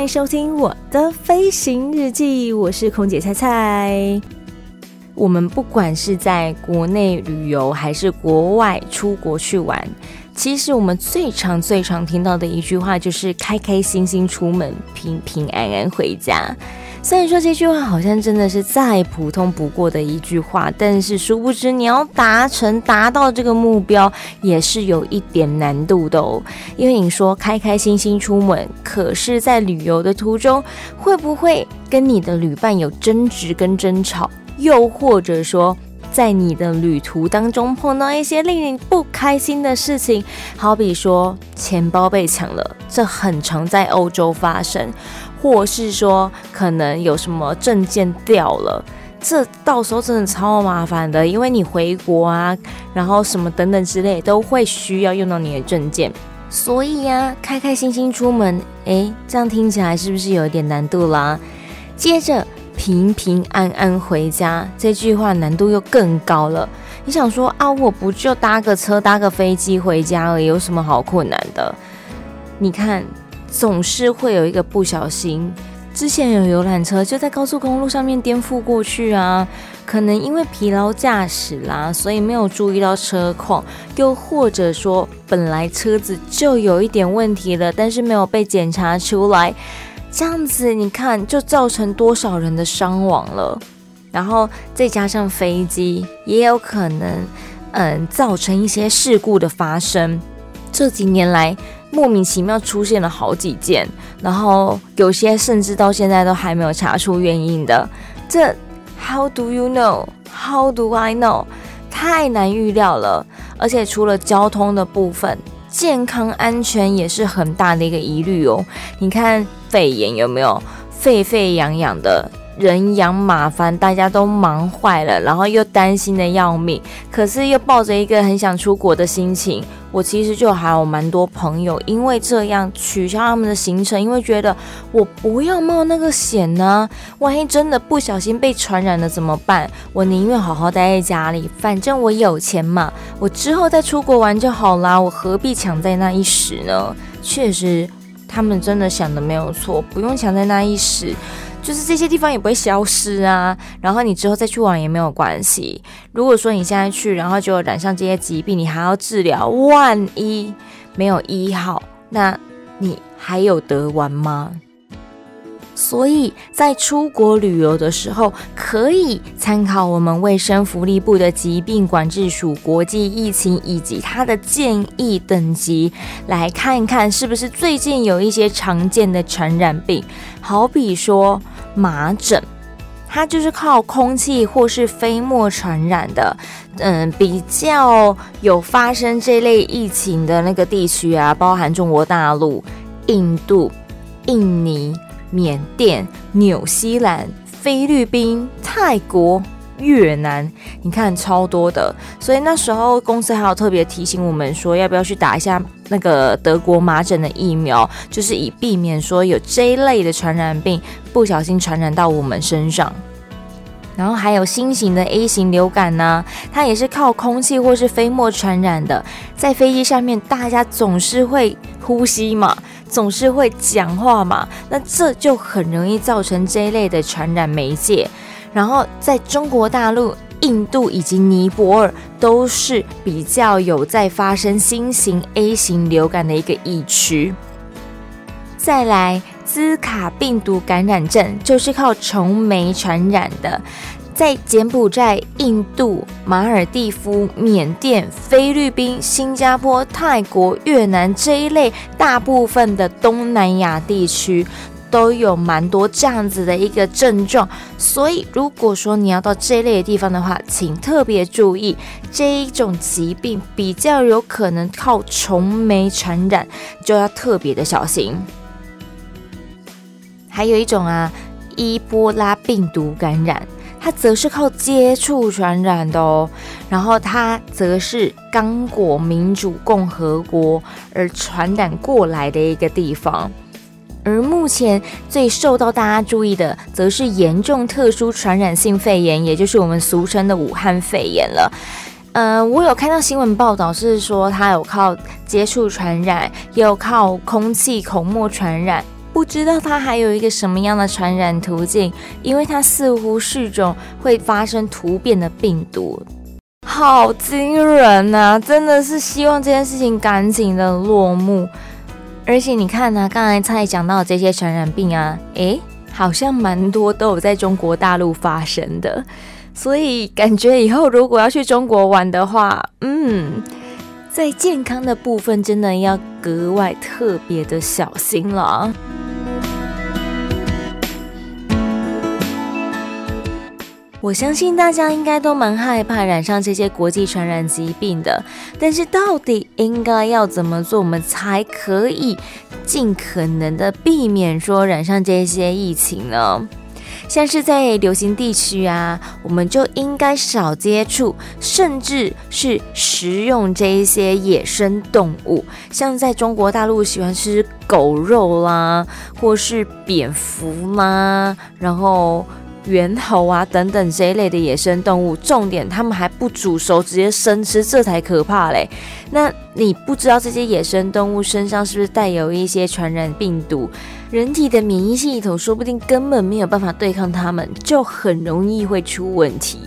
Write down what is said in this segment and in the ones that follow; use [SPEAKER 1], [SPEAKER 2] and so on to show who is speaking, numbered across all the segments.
[SPEAKER 1] 欢迎收听我的飞行日记，我是空姐菜菜。我们不管是在国内旅游，还是国外出国去玩，其实我们最常、最常听到的一句话就是“开开心心出门，平平安安回家”。虽然说这句话好像真的是再普通不过的一句话，但是殊不知你要达成达到这个目标也是有一点难度的哦。因为你说开开心心出门，可是在旅游的途中会不会跟你的旅伴有争执跟争吵？又或者说在你的旅途当中碰到一些令你不开心的事情，好比说钱包被抢了，这很常在欧洲发生。或是说可能有什么证件掉了，这到时候真的超麻烦的，因为你回国啊，然后什么等等之类都会需要用到你的证件，所以呀，开开心心出门，诶，这样听起来是不是有一点难度啦？接着平平安安回家，这句话难度又更高了。你想说啊，我不就搭个车搭个飞机回家而已，有什么好困难的？你看。总是会有一个不小心，之前有游览车就在高速公路上面颠覆过去啊，可能因为疲劳驾驶啦，所以没有注意到车况，又或者说本来车子就有一点问题了，但是没有被检查出来，这样子你看就造成多少人的伤亡了，然后再加上飞机也有可能，嗯，造成一些事故的发生，这几年来。莫名其妙出现了好几件，然后有些甚至到现在都还没有查出原因的。这 How do you know? How do I know? 太难预料了。而且除了交通的部分，健康安全也是很大的一个疑虑哦。你看肺炎有没有？沸沸扬扬的。人仰马翻，大家都忙坏了，然后又担心的要命，可是又抱着一个很想出国的心情。我其实就还有蛮多朋友，因为这样取消他们的行程，因为觉得我不要冒那个险呢，万一真的不小心被传染了怎么办？我宁愿好好待在家里，反正我有钱嘛，我之后再出国玩就好啦，我何必抢在那一时呢？确实，他们真的想的没有错，不用抢在那一时。就是这些地方也不会消失啊，然后你之后再去玩也没有关系。如果说你现在去，然后就染上这些疾病，你还要治疗，万一没有医好，那你还有得玩吗？所以在出国旅游的时候，可以参考我们卫生福利部的疾病管制署国际疫情以及它的建议等级，来看一看是不是最近有一些常见的传染病，好比说麻疹，它就是靠空气或是飞沫传染的。嗯，比较有发生这类疫情的那个地区啊，包含中国大陆、印度、印尼。缅甸、纽西兰、菲律宾、泰国、越南，你看超多的，所以那时候公司还有特别提醒我们说，要不要去打一下那个德国麻疹的疫苗，就是以避免说有这一类的传染病不小心传染到我们身上。然后还有新型的 A 型流感呢，它也是靠空气或是飞沫传染的，在飞机上面大家总是会呼吸嘛。总是会讲话嘛，那这就很容易造成这一类的传染媒介。然后在中国大陆、印度以及尼泊尔都是比较有在发生新型 A 型流感的一个疫区。再来，兹卡病毒感染症就是靠虫媒传染的。在柬埔寨、印度、马尔地夫、缅甸、菲律宾、新加坡、泰国、越南这一类大部分的东南亚地区，都有蛮多这样子的一个症状，所以如果说你要到这类的地方的话，请特别注意这一种疾病比较有可能靠虫媒传染，就要特别的小心。还有一种啊，伊波拉病毒感染，它则是靠接触传染的哦，然后它则是刚果民主共和国而传染过来的一个地方。而目前最受到大家注意的，则是严重特殊传染性肺炎，也就是我们俗称的武汉肺炎了。呃，我有看到新闻报道是说，它有靠接触传染，也有靠空气口沫传染，不知道它还有一个什么样的传染途径，因为它似乎是种会发生突变的病毒，好惊人啊！真的是希望这件事情赶紧的落幕。而且你看呢、啊，刚才蔡讲到这些传染病啊，诶，好像蛮多都有在中国大陆发生的，所以感觉以后如果要去中国玩的话，嗯，在健康的部分真的要格外特别的小心了。我相信大家应该都蛮害怕染上这些国际传染疾病的，但是到底应该要怎么做，我们才可以尽可能的避免说染上这些疫情呢？像是在流行地区啊，我们就应该少接触，甚至是食用这一些野生动物，像在中国大陆喜欢吃狗肉啦，或是蝙蝠啦，然后。猿猴啊，等等这一类的野生动物，重点他们还不煮熟，直接生吃，这才可怕嘞。那你不知道这些野生动物身上是不是带有一些传染病毒？人体的免疫系统说不定根本没有办法对抗它们，就很容易会出问题。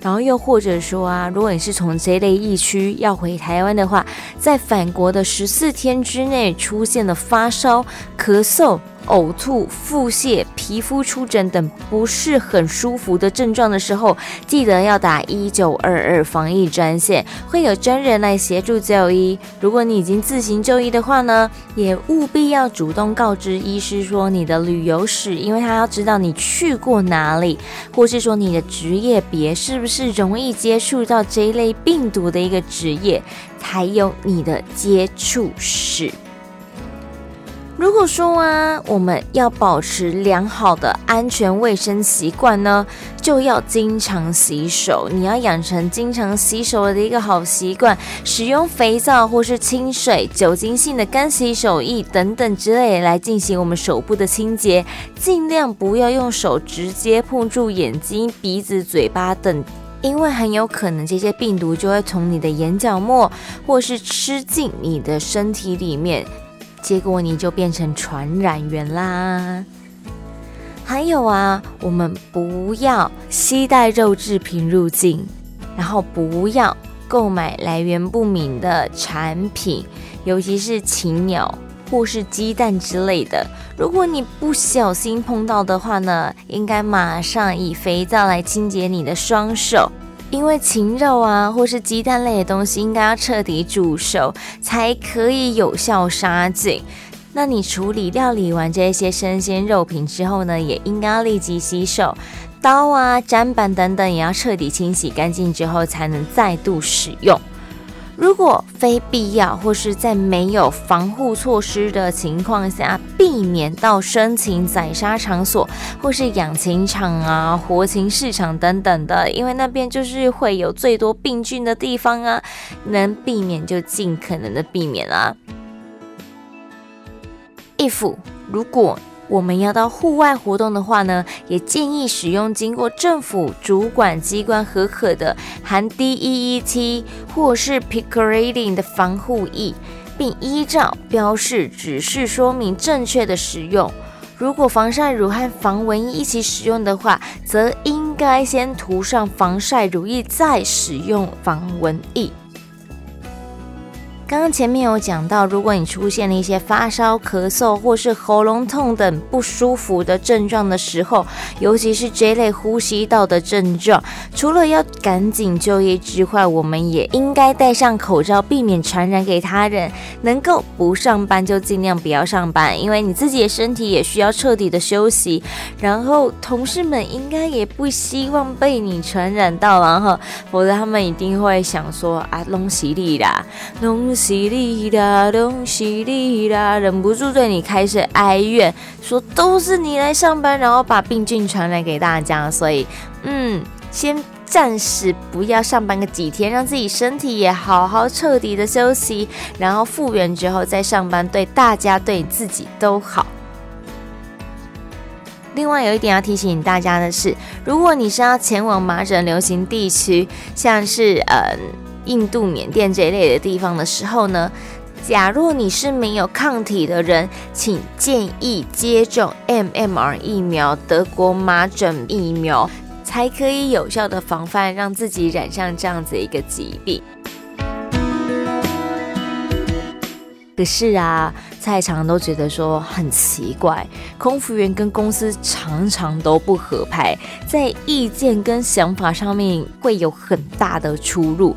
[SPEAKER 1] 然后又或者说啊，如果你是从这类疫区要回台湾的话，在返国的十四天之内出现了发烧、咳嗽。呕吐、腹泻、皮肤出疹等不是很舒服的症状的时候，记得要打一九二二防疫专线，会有专人来协助就医。如果你已经自行就医的话呢，也务必要主动告知医师说你的旅游史，因为他要知道你去过哪里，或是说你的职业别是不是容易接触到这一类病毒的一个职业，还有你的接触史。如果说啊，我们要保持良好的安全卫生习惯呢，就要经常洗手。你要养成经常洗手的一个好习惯，使用肥皂或是清水、酒精性的干洗手液等等之类来进行我们手部的清洁。尽量不要用手直接碰触眼睛、鼻子、嘴巴等，因为很有可能这些病毒就会从你的眼角膜或是吃进你的身体里面。结果你就变成传染源啦。还有啊，我们不要携带肉制品入境，然后不要购买来源不明的产品，尤其是禽鸟或是鸡蛋之类的。如果你不小心碰到的话呢，应该马上以肥皂来清洁你的双手。因为禽肉啊，或是鸡蛋类的东西，应该要彻底煮熟，才可以有效杀菌。那你处理料理完这些生鲜肉品之后呢，也应该要立即洗手，刀啊、砧板等等也要彻底清洗干净之后，才能再度使用。如果非必要或是在没有防护措施的情况下，避免到生禽宰杀场所或是养禽场啊、活禽市场等等的，因为那边就是会有最多病菌的地方啊，能避免就尽可能的避免啦。if 如果我们要到户外活动的话呢，也建议使用经过政府主管机关核可的含 DEET 或是 Picorating 的防护液，并依照标示指示说明正确的使用。如果防晒乳和防蚊液一起使用的话，则应该先涂上防晒乳液，再使用防蚊液。刚刚前面有讲到，如果你出现了一些发烧、咳嗽或是喉咙痛等不舒服的症状的时候，尤其是这类呼吸道的症状，除了要赶紧就医之外，我们也应该戴上口罩，避免传染给他人。能够不上班就尽量不要上班，因为你自己的身体也需要彻底的休息。然后同事们应该也不希望被你传染到，然后否则他们一定会想说啊，拢是你啦，拢。是你啦，都是你啦，忍不住对你开始哀怨，说都是你来上班，然后把病菌传染给大家。所以，嗯，先暂时不要上班个几天，让自己身体也好好彻底的休息，然后复原之后再上班，对大家对你自己都好。另外有一点要提醒大家的是，如果你是要前往麻疹流行地区，像是嗯。印度、缅甸这一类的地方的时候呢，假若你是没有抗体的人，请建议接种 MMR 疫苗，德国麻疹疫苗，才可以有效的防范让自己染上这样子一个疾病。可是啊，菜场都觉得说很奇怪，空服员跟公司常常都不合拍，在意见跟想法上面会有很大的出入。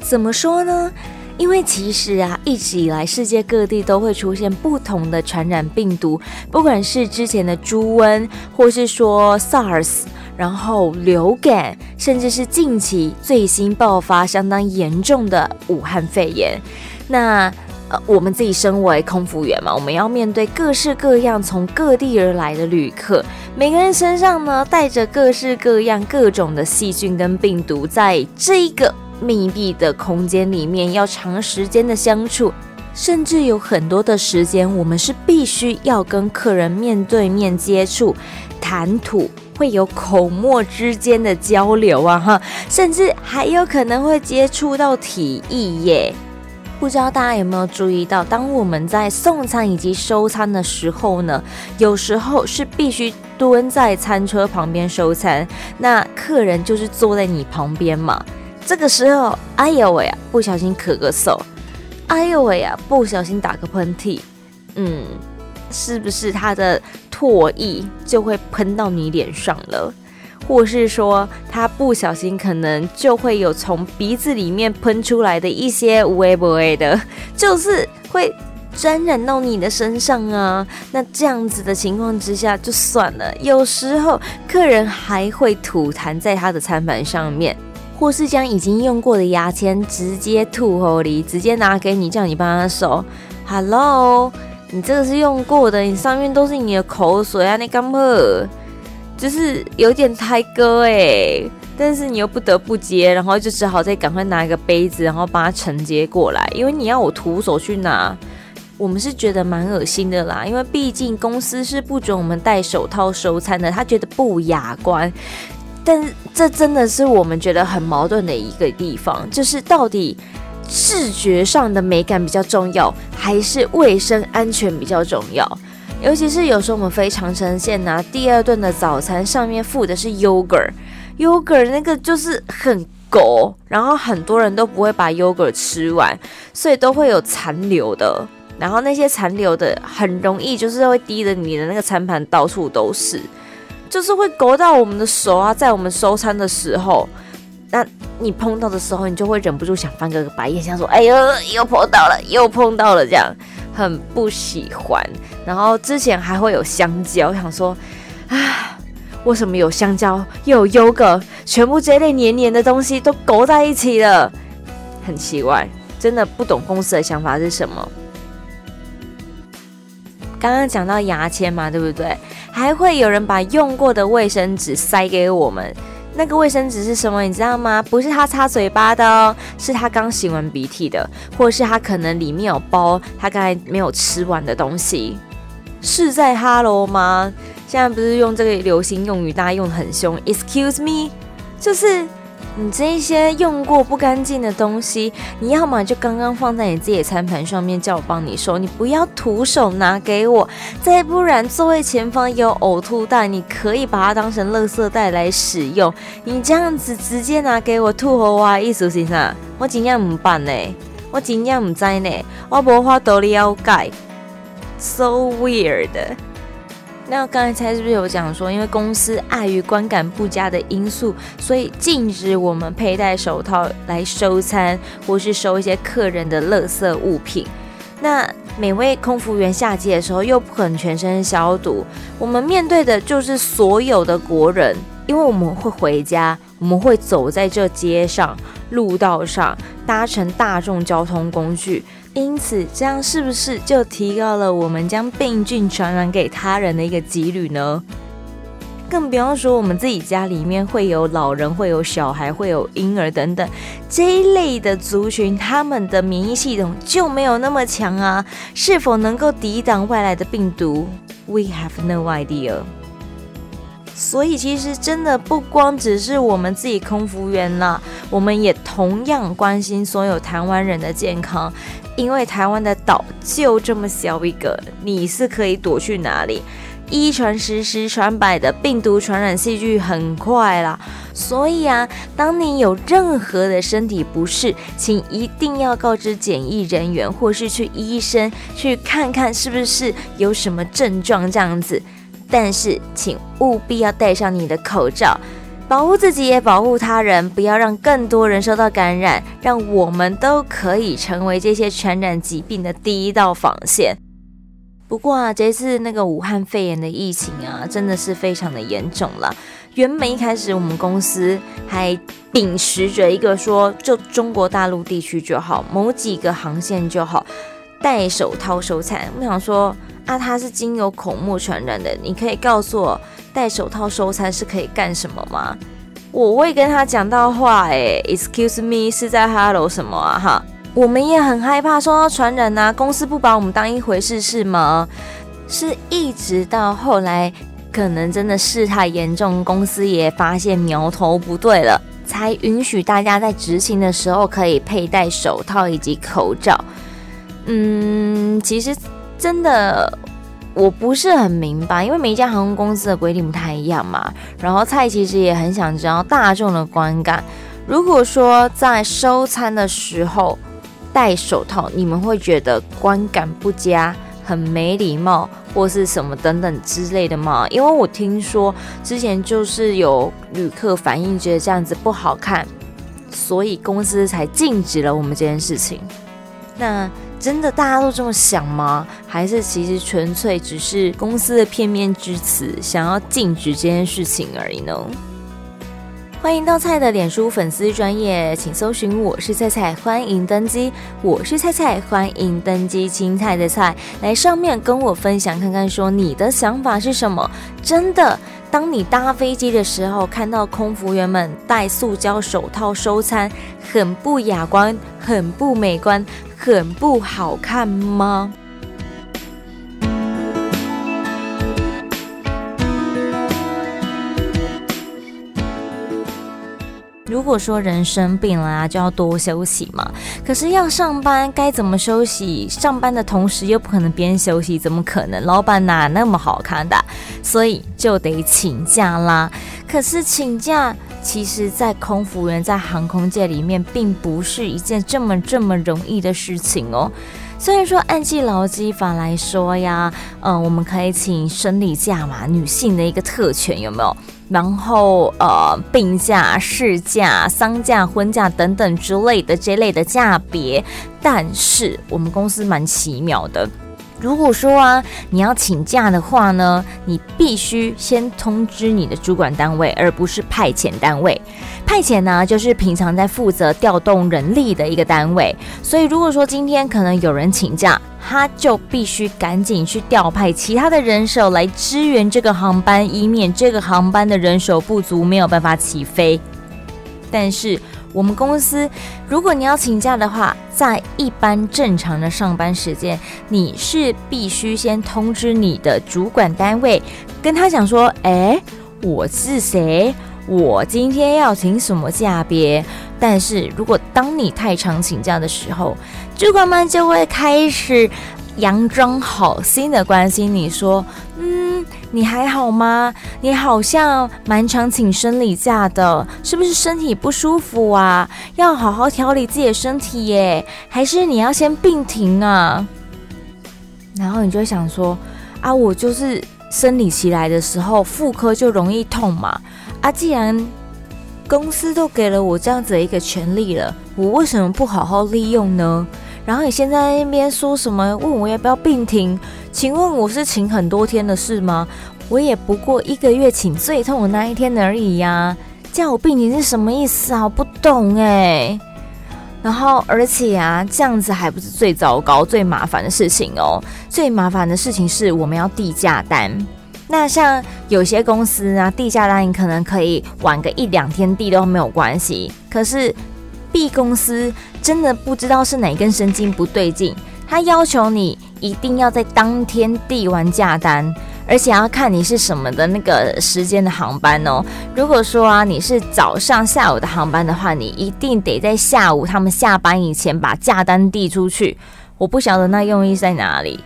[SPEAKER 1] 怎么说呢？因为其实啊，一直以来世界各地都会出现不同的传染病毒，不管是之前的猪瘟，或是说 SARS，然后流感，甚至是近期最新爆发相当严重的武汉肺炎。那呃，我们自己身为空服员嘛，我们要面对各式各样从各地而来的旅客，每个人身上呢带着各式各样各种的细菌跟病毒，在这一个。密闭的空间里面要长时间的相处，甚至有很多的时间，我们是必须要跟客人面对面接触、谈吐，会有口沫之间的交流啊哈，甚至还有可能会接触到体液耶。不知道大家有没有注意到，当我们在送餐以及收餐的时候呢，有时候是必须蹲在餐车旁边收餐，那客人就是坐在你旁边嘛。这个时候，哎呦喂啊，不小心咳个嗽，哎呦喂啊，不小心打个喷嚏，嗯，是不是他的唾液就会喷到你脸上了？或是说他不小心可能就会有从鼻子里面喷出来的一些微不微的，就是会沾染到你的身上啊？那这样子的情况之下就算了，有时候客人还会吐痰在他的餐盘上面。或是将已经用过的牙签直接吐喉里，直接拿给你，叫你帮他收。Hello，你这个是用过的，你上面都是你的口水啊，你干嘛？就是有点太哥哎，但是你又不得不接，然后就只好再赶快拿一个杯子，然后把它承接过来，因为你要我徒手去拿，我们是觉得蛮恶心的啦，因为毕竟公司是不准我们戴手套收餐的，他觉得不雅观。但这真的是我们觉得很矛盾的一个地方，就是到底视觉上的美感比较重要，还是卫生安全比较重要？尤其是有时候我们飞长程线呐，第二顿的早餐上面附的是 yogurt，yogurt 那个就是很狗，然后很多人都不会把 yogurt 吃完，所以都会有残留的，然后那些残留的很容易就是会滴的你的那个餐盘到处都是。就是会勾到我们的手啊，在我们收餐的时候，那你碰到的时候，你就会忍不住想翻个白眼，想说：“哎呦，又碰到了，又碰到了。”这样很不喜欢。然后之前还会有香蕉，我想说啊，为什么有香蕉又有优格，全部这类黏黏的东西都勾在一起了，很奇怪，真的不懂公司的想法是什么。刚刚讲到牙签嘛，对不对？还会有人把用过的卫生纸塞给我们。那个卫生纸是什么？你知道吗？不是他擦嘴巴的哦，是他刚擤完鼻涕的，或是他可能里面有包他刚才没有吃完的东西。是在哈喽吗？现在不是用这个流行用语，大家用得很凶。Excuse me，就是。你这一些用过不干净的东西，你要么就刚刚放在你自己的餐盘上面，叫我帮你收，你不要徒手拿给我。再不然，座位前方有呕吐袋，你可以把它当成垃圾袋来使用。你这样子直接拿给我吐后啊，意思是啥？我尽量不办呢。我真正唔知呢，我无法度了解，so weird。那刚才是不是有讲说，因为公司碍于观感不佳的因素，所以禁止我们佩戴手套来收餐，或是收一些客人的垃圾物品？那每位空服员下机的时候又不肯全身消毒，我们面对的就是所有的国人，因为我们会回家，我们会走在这街上、路道上，搭乘大众交通工具。因此，这样是不是就提高了我们将病菌传染给他人的一个几率呢？更不用说我们自己家里面会有老人、会有小孩、会有婴儿等等这一类的族群，他们的免疫系统就没有那么强啊，是否能够抵挡外来的病毒？We have no idea。所以，其实真的不光只是我们自己空服员啦，我们也同样关心所有台湾人的健康。因为台湾的岛就这么小一个，你是可以躲去哪里？一传十，十传百的病毒传染细菌很快啦。所以啊，当你有任何的身体不适，请一定要告知检疫人员，或是去医生去看看是不是有什么症状这样子。但是，请务必要戴上你的口罩，保护自己也保护他人，不要让更多人受到感染，让我们都可以成为这些传染疾病的第一道防线。不过啊，这次那个武汉肺炎的疫情啊，真的是非常的严重了。原本一开始我们公司还秉持着一个说，就中国大陆地区就好，某几个航线就好，戴手套收餐。我想说。啊，它是经由口沫传染的。你可以告诉我，戴手套收餐是可以干什么吗？我会跟他讲到话，诶，excuse me，是在 hello 什么啊？哈，我们也很害怕受到传染呐。公司不把我们当一回事是吗？是一直到后来，可能真的事态严重，公司也发现苗头不对了，才允许大家在执勤的时候可以佩戴手套以及口罩。嗯，其实。真的，我不是很明白，因为每一家航空公司的规定不太一样嘛。然后蔡其实也很想知道大众的观感。如果说在收餐的时候戴手套，你们会觉得观感不佳、很没礼貌，或是什么等等之类的吗？因为我听说之前就是有旅客反映觉得这样子不好看，所以公司才禁止了我们这件事情。那。真的大家都这么想吗？还是其实纯粹只是公司的片面之词，想要禁止这件事情而已呢？欢迎到菜的脸书粉丝专业，请搜寻我是菜菜，欢迎登机。我是菜菜，欢迎登机。青菜的菜，来上面跟我分享看看，说你的想法是什么？真的，当你搭飞机的时候，看到空服员们戴塑胶手套收餐，很不雅观，很不美观。很不好看吗？如果说人生病了啊，就要多休息嘛。可是要上班，该怎么休息？上班的同时又不可能边休息，怎么可能？老板哪那么好看的？所以就得请假啦。可是请假。其实，在空服员在航空界里面，并不是一件这么这么容易的事情哦。虽然说按计劳基法来说呀，嗯、呃，我们可以请生理假嘛，女性的一个特权有没有？然后呃，病假、事假、丧假、婚假等等之类的这类的价别，但是我们公司蛮奇妙的。如果说啊，你要请假的话呢，你必须先通知你的主管单位，而不是派遣单位。派遣呢，就是平常在负责调动人力的一个单位。所以，如果说今天可能有人请假，他就必须赶紧去调派其他的人手来支援这个航班，以免这个航班的人手不足，没有办法起飞。但是，我们公司，如果你要请假的话，在一般正常的上班时间，你是必须先通知你的主管单位，跟他讲说：“哎，我是谁？我今天要请什么假别？”但是如果当你太常请假的时候，主管们就会开始佯装好心的关心你说：“嗯。”你还好吗？你好像蛮常请生理假的，是不是身体不舒服啊？要好好调理自己的身体耶，还是你要先病停啊？然后你就想说啊，我就是生理期来的时候，妇科就容易痛嘛。啊，既然公司都给了我这样子的一个权利了，我为什么不好好利用呢？然后你现在那边说什么？问我要不要病停？请问我是请很多天的事吗？我也不过一个月请最痛的那一天而已呀、叫我病停是什么意思啊？不懂哎。然后，而且啊，这样子还不是最糟糕、最麻烦的事情哦。最麻烦的事情是我们要递假单。那像有些公司啊，递假单你可能可以晚个一两天递都没有关系。可是 B 公司真的不知道是哪根神经不对劲，他要求你一定要在当天递完假单。而且要看你是什么的那个时间的航班哦。如果说啊，你是早上、下午的航班的话，你一定得在下午他们下班以前把假单递出去。我不晓得那用意在哪里。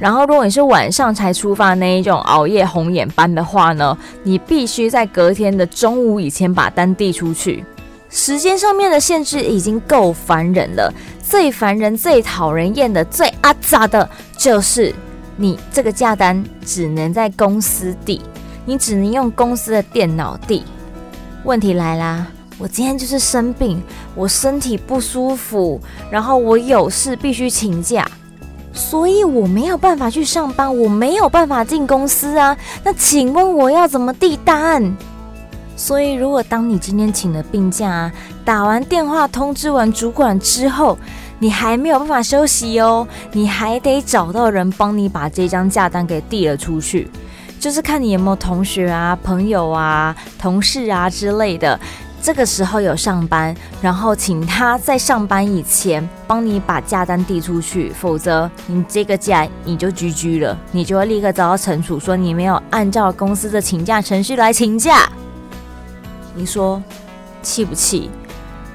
[SPEAKER 1] 然后，如果你是晚上才出发那一种熬夜红眼班的话呢，你必须在隔天的中午以前把单递出去。时间上面的限制已经够烦人了，最烦人、最讨人厌的、最阿杂的就是。你这个价单只能在公司递，你只能用公司的电脑递。问题来啦，我今天就是生病，我身体不舒服，然后我有事必须请假，所以我没有办法去上班，我没有办法进公司啊。那请问我要怎么递单？所以如果当你今天请了病假，啊打完电话通知完主管之后，你还没有办法休息哦，你还得找到人帮你把这张假单给递了出去，就是看你有没有同学啊、朋友啊、同事啊之类的，这个时候有上班，然后请他在上班以前帮你把假单递出去，否则你这个假你就居居了，你就会立刻遭到惩处，说你没有按照公司的请假程序来请假，你说气不气？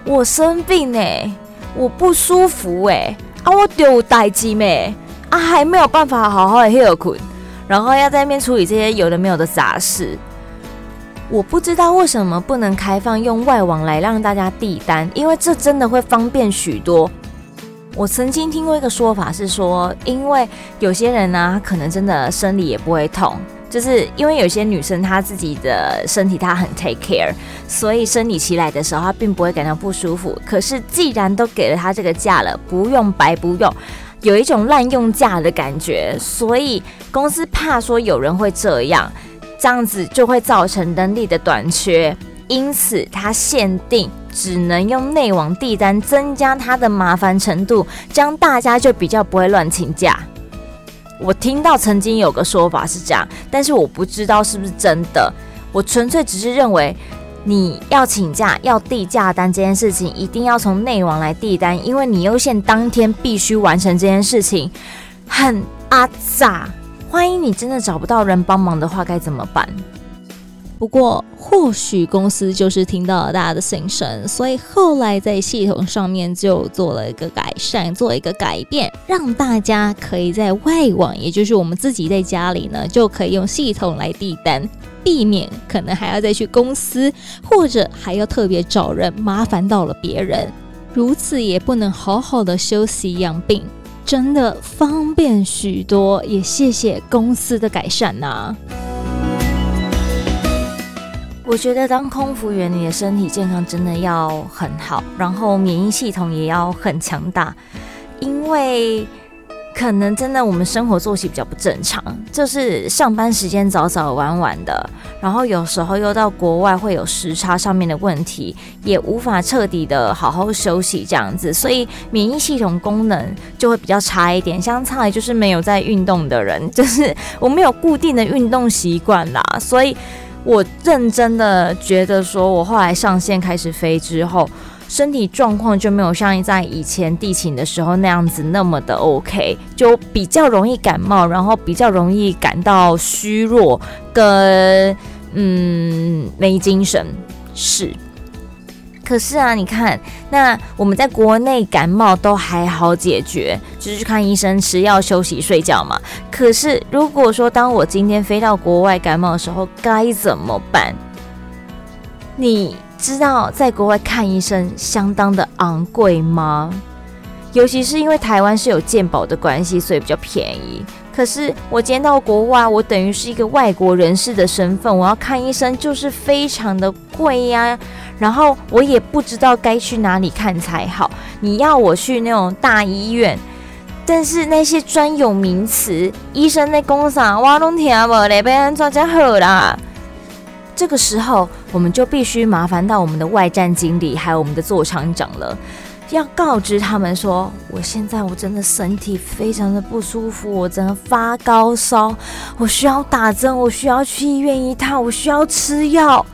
[SPEAKER 1] 我生病呢。我不舒服哎、啊，我丢代志咩？啊，还没有办法好好的休困，然后要在那边处理这些有的没有的杂事。我不知道为什么不能开放用外网来让大家递单，因为这真的会方便许多。我曾经听过一个说法是说，因为有些人呢、啊，可能真的生理也不会痛。就是因为有些女生她自己的身体她很 take care，所以生理期来的时候她并不会感到不舒服。可是既然都给了她这个假了，不用白不用，有一种滥用假的感觉。所以公司怕说有人会这样，这样子就会造成人力的短缺，因此它限定只能用内网递单，增加它的麻烦程度，这样大家就比较不会乱请假。我听到曾经有个说法是这样，但是我不知道是不是真的。我纯粹只是认为，你要请假要递假单这件事情，一定要从内网来递单，因为你优先当天必须完成这件事情，很阿杂。万一你真的找不到人帮忙的话，该怎么办？
[SPEAKER 2] 不过，或许公司就是听到了大家的心声，所以后来在系统上面就做了一个改善，做一个改变，让大家可以在外网，也就是我们自己在家里呢，就可以用系统来递单，避免可能还要再去公司，或者还要特别找人，麻烦到了别人，如此也不能好好的休息养病，真的方便许多，也谢谢公司的改善呐、
[SPEAKER 1] 我觉得当空服员，你的身体健康真的要很好，然后免疫系统也要很强大，因为可能真的我们生活作息比较不正常，就是上班时间早早晚晚的，然后有时候又到国外会有时差上面的问题，也无法彻底的好好休息这样子，所以免疫系统功能就会比较差一点。相差就是没有在运动的人，就是我没有固定的运动习惯啦，所以。我认真的觉得，说我后来上线开始飞之后，身体状况就没有像在以前地勤的时候那样子那么的 OK，就比较容易感冒，然后比较容易感到虚弱跟嗯没精神。是，可是啊，你看，那我们在国内感冒都还好解决，就是去看医生、吃药、休息、睡觉嘛。可是如果说当我今天飞到国外感冒的时候，该怎么办？你知道在国外看医生相当的昂贵吗？尤其是因为台湾是有健保的关系，所以比较便宜。可是我今天到国外，我等于是一个外国人士的身份，我要看医生就是非常的贵呀。然后我也不知道该去哪里看才好。你要我去那种大医院，但是那些专有名词，医生在讲啥，我都听不懂，被安怎才好啦。这个时候，我们就必须麻烦到我们的外站经理，还有我们的座舱长了。要告知他们说，我现在我真的身体非常的不舒服，我真的发高烧，我需要打针，我需要去医院一趟，我需要吃药。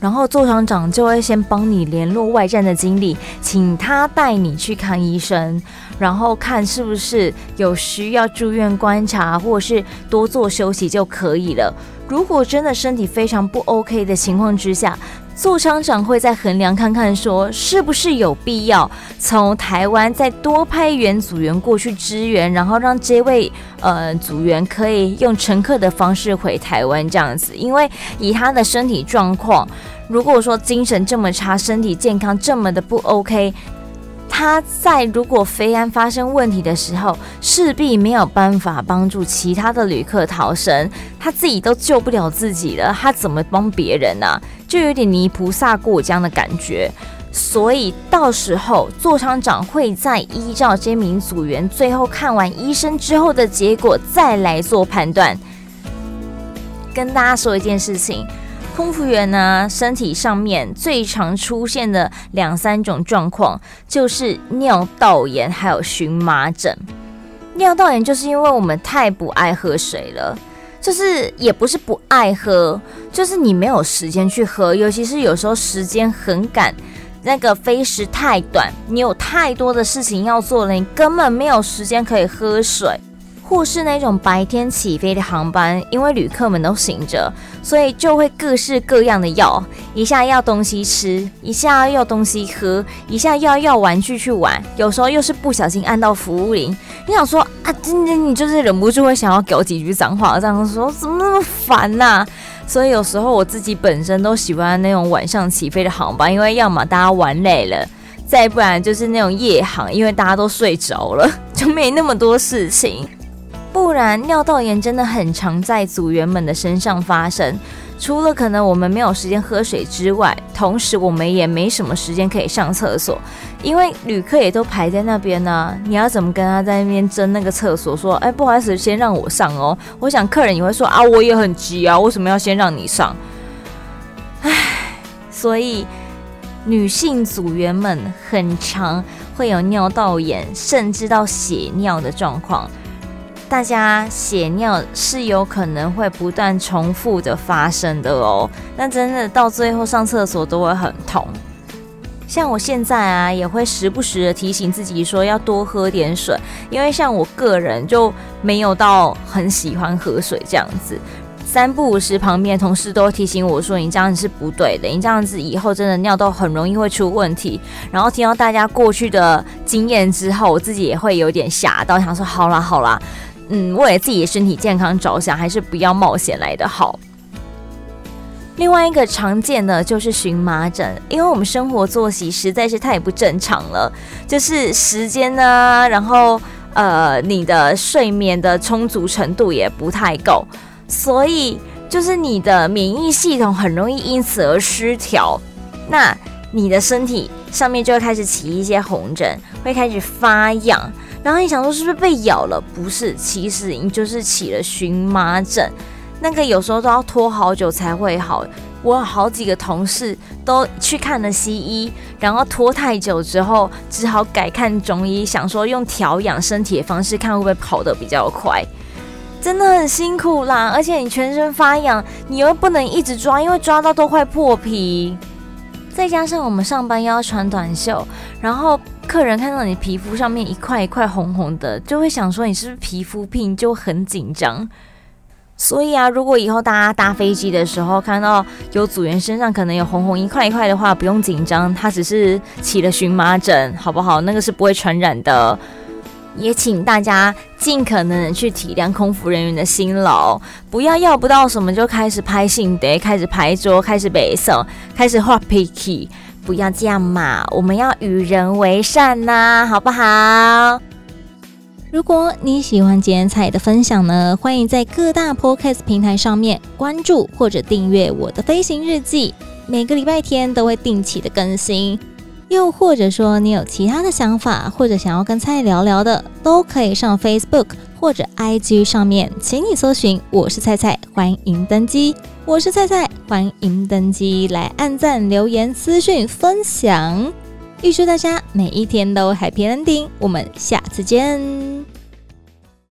[SPEAKER 1] 然后座厂长就会先帮你联络外站的经理，请他带你去看医生，然后看是不是有需要住院观察，或者是多做休息就可以了。如果真的身体非常不 OK 的情况之下，座舱长会再衡量看看，说是不是有必要从台湾再多派一员组员过去支援，然后让这位呃组员可以用乘客的方式回台湾这样子。因为以他的身体状况，如果说精神这么差，身体健康这么的不 OK。他在如果飞安发生问题的时候，势必没有办法帮助其他的旅客逃生，他自己都救不了自己了，他怎么帮别人呢？就有点泥菩萨过江的感觉。所以到时候座舱长会再依照这名组员最后看完医生之后的结果再来做判断。跟大家说一件事情。空服员呢，身体上面最常出现的两三种状况，就是尿道炎还有荨麻疹。尿道炎就是因为我们太不爱喝水了，就是也不是不爱喝，就是你没有时间去喝，尤其是有时候时间很赶，那个飞时太短，你有太多的事情要做了，你根本没有时间可以喝水。或是那种白天起飞的航班，因为旅客们都醒着，所以就会各式各样的药，一下要东西吃，一下要东西喝，一下要要玩具去玩，有时候又是不小心按到服务铃。你想说啊，今天你就是忍不住会想要给我几句脏话，这样说怎么那么烦呐、所以有时候我自己本身都喜欢那种晚上起飞的航班，因为要么大家玩累了，再不然就是那种夜航，因为大家都睡着了，就没那么多事情。不然，尿道炎真的很常在组员们的身上发生。除了可能我们没有时间喝水之外，同时我们也没什么时间可以上厕所，因为旅客也都排在那边呢、你要怎么跟他在那边争那个厕所？说，哎，不好意思，先让我上哦。我想客人也会说啊，我也很急啊，为什么要先让你上？唉，所以女性组员们很常会有尿道炎，甚至到血尿的状况。大家血尿是有可能会不断重复的发生的哦，那真的到最后上厕所都会很痛。像我现在啊，也会时不时的提醒自己说要多喝点水，因为像我个人就没有到很喜欢喝水这样子。三不五时，旁边同事都提醒我说：“你这样子是不对的，你这样子以后真的尿道很容易会出问题。”然后听到大家过去的经验之后，我自己也会有点吓到，想说：“好啦好啦。”嗯，为了自己的身体健康着想，还是不要冒险来的好。另外一个常见的就是荨麻疹，因为我们生活作息实在是太不正常了，就是时间呢，然后呃，你的睡眠的充足程度也不太够，所以就是你的免疫系统很容易因此而失调，那你的身体上面就会开始起一些红疹，会开始发痒。然后你想说是不是被咬了？不是，其实你就是起了荨麻疹，那个有时候都要拖好久才会好。我有好几个同事都去看了西医，然后拖太久之后，只好改看中医，想说用调养身体的方式，看会不会跑得比较快。真的很辛苦啦，而且你全身发痒，你又不能一直抓，因为抓到都快破皮。再加上我们上班要穿短袖，然后客人看到你皮肤上面一块一块红红的，就会想说你是不是皮肤病，就很紧张。所以啊，如果以后大家搭飞机的时候看到有组员身上可能有红红一块一块的话，不用紧张，他只是起了荨麻疹，好不好？那个是不会传染的。也请大家尽可能的去体谅空服人员的辛劳，不要要不到什么就开始拍性得，开始拍桌，开始背诵，开始画脾气，不要这样嘛！我们要与人为善呐、好不好？
[SPEAKER 2] 如果你喜欢剪彩的分享呢，欢迎在各大 Podcast 平台上面关注或者订阅我的飞行日记，每个礼拜天都会定期的更新。又或者说你有其他的想法，或者想要跟菜聊聊的，都可以上 Facebook 或者 IG 上面，请你搜寻我是菜菜，欢迎登机。我是菜菜，欢迎登机，来按赞、留言、私讯、分享。预祝大家每一天都 Happy Ending，我们下次见。